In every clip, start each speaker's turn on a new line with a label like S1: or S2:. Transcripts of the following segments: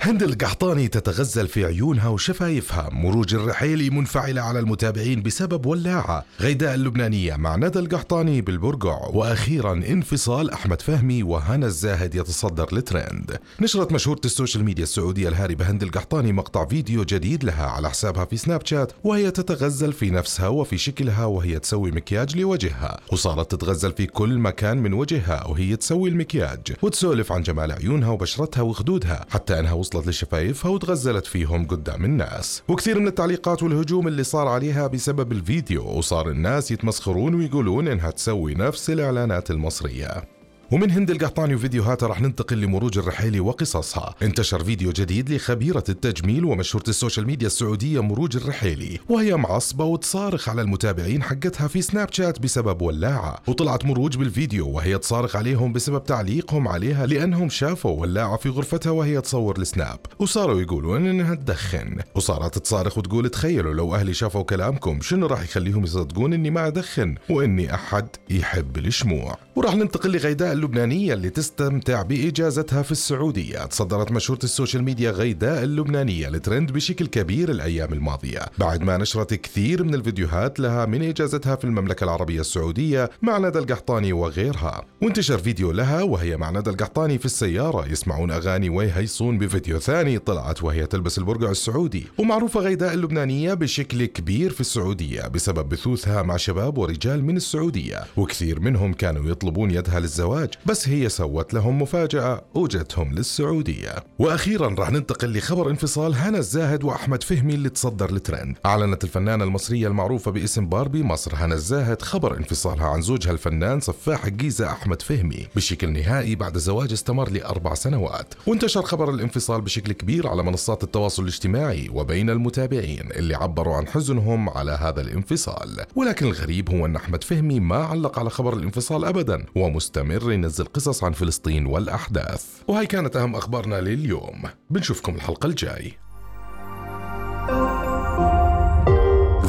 S1: هند القحطاني تتغزل في عيونها وشفايفها. مروج الرحيلي منفعلة على المتابعين بسبب ولاعة غيداء اللبنانية مع ندى القحطاني بالبرقع. وأخيرا انفصال أحمد فهمي وهنا الزاهد يتصدر الترند نشرت مشهورة ال social media السعودية الهاربة هند القحطاني مقطع فيديو جديد لها على حسابها في سناب شات وهي تتغزل في نفسها وفي شكلها وهي تسوي مكياج لوجهها. وصارت تتغزل في كل مكان من وجهها وهي تسوي المكياج وتسولف عن جمال عيونها وبشرتها وخدودها حتى أنها وصلت لشفايفها وتغزلت فيهم قدام الناس. وكثير من التعليقات والهجوم اللي صار عليها بسبب الفيديو وصار الناس يتمسخرون ويقولون إنها تسوي نفس الإعلانات المصرية. ومن هند القحطاني وفيديوهاتها رح ننتقل لمروج الرحيلي وقصصها. انتشر فيديو جديد لخبيرة التجميل ومشهورة ال social media السعودية مروج الرحيلي وهي معصبة وتصارخ على المتابعين حقتها في سناب شات بسبب ولاعة. وطلعت مروج بالفيديو وهي تصارخ عليهم بسبب تعليقهم عليها لأنهم شافوا ولاعة في غرفتها وهي تصور السناب. وصاروا يقولون إنها تدخن. وصارت تصارخ وتقول تخيلوا لو أهلي شافوا كلامكم شنو راح يخليهم يصدقون إني ما أدخن؟ وإني أحد يحب الشموع. وراح ننتقل لغيداء اللبنانية اللي تستمتع بإجازتها في السعودية. تصدرت مشهورة ال social media غيداء اللبنانية الترند بشكل كبير الأيام الماضية. بعد ما نشرت كثير من الفيديوهات لها من إجازتها في المملكة العربية السعودية مع ندى القحطاني وغيرها. وانتشر فيديو لها وهي مع ندى القحطاني في السيارة يسمعون أغاني ويهيصون بفيديو ثاني طلعت وهي تلبس البرقع السعودي. ومعروفة غيداء اللبنانية بشكل كبير في السعودية بسبب بثوثها مع شباب ورجال من السعودية وكثير منهم كانوا يطلبون يدها للزواج. بس هي سوت لهم مفاجأة وجتهم للسعودية. وأخيرا راح ننتقل لخبر انفصال هنا الزاهد وأحمد فهمي اللي تصدر الترند أعلنت الفنانة المصرية المعروفة باسم باربي مصر هنا الزاهد خبر انفصالها عن زوجها الفنان سفاح الجيزة أحمد فهمي بشكل نهائي بعد زواج استمر لأربع سنوات. وانتشر خبر الانفصال بشكل كبير على منصات التواصل الاجتماعي وبين المتابعين اللي عبروا عن حزنهم على هذا الانفصال. ولكن الغريب هو أن أحمد فهمي ما علق على خبر الانفصال أبدا ومستمر ينزل قصص عن فلسطين والأحداث. وهي كانت أهم أخبارنا لليوم. بنشوفكم الحلقة الجاي.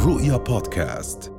S2: رؤيا بودكاست.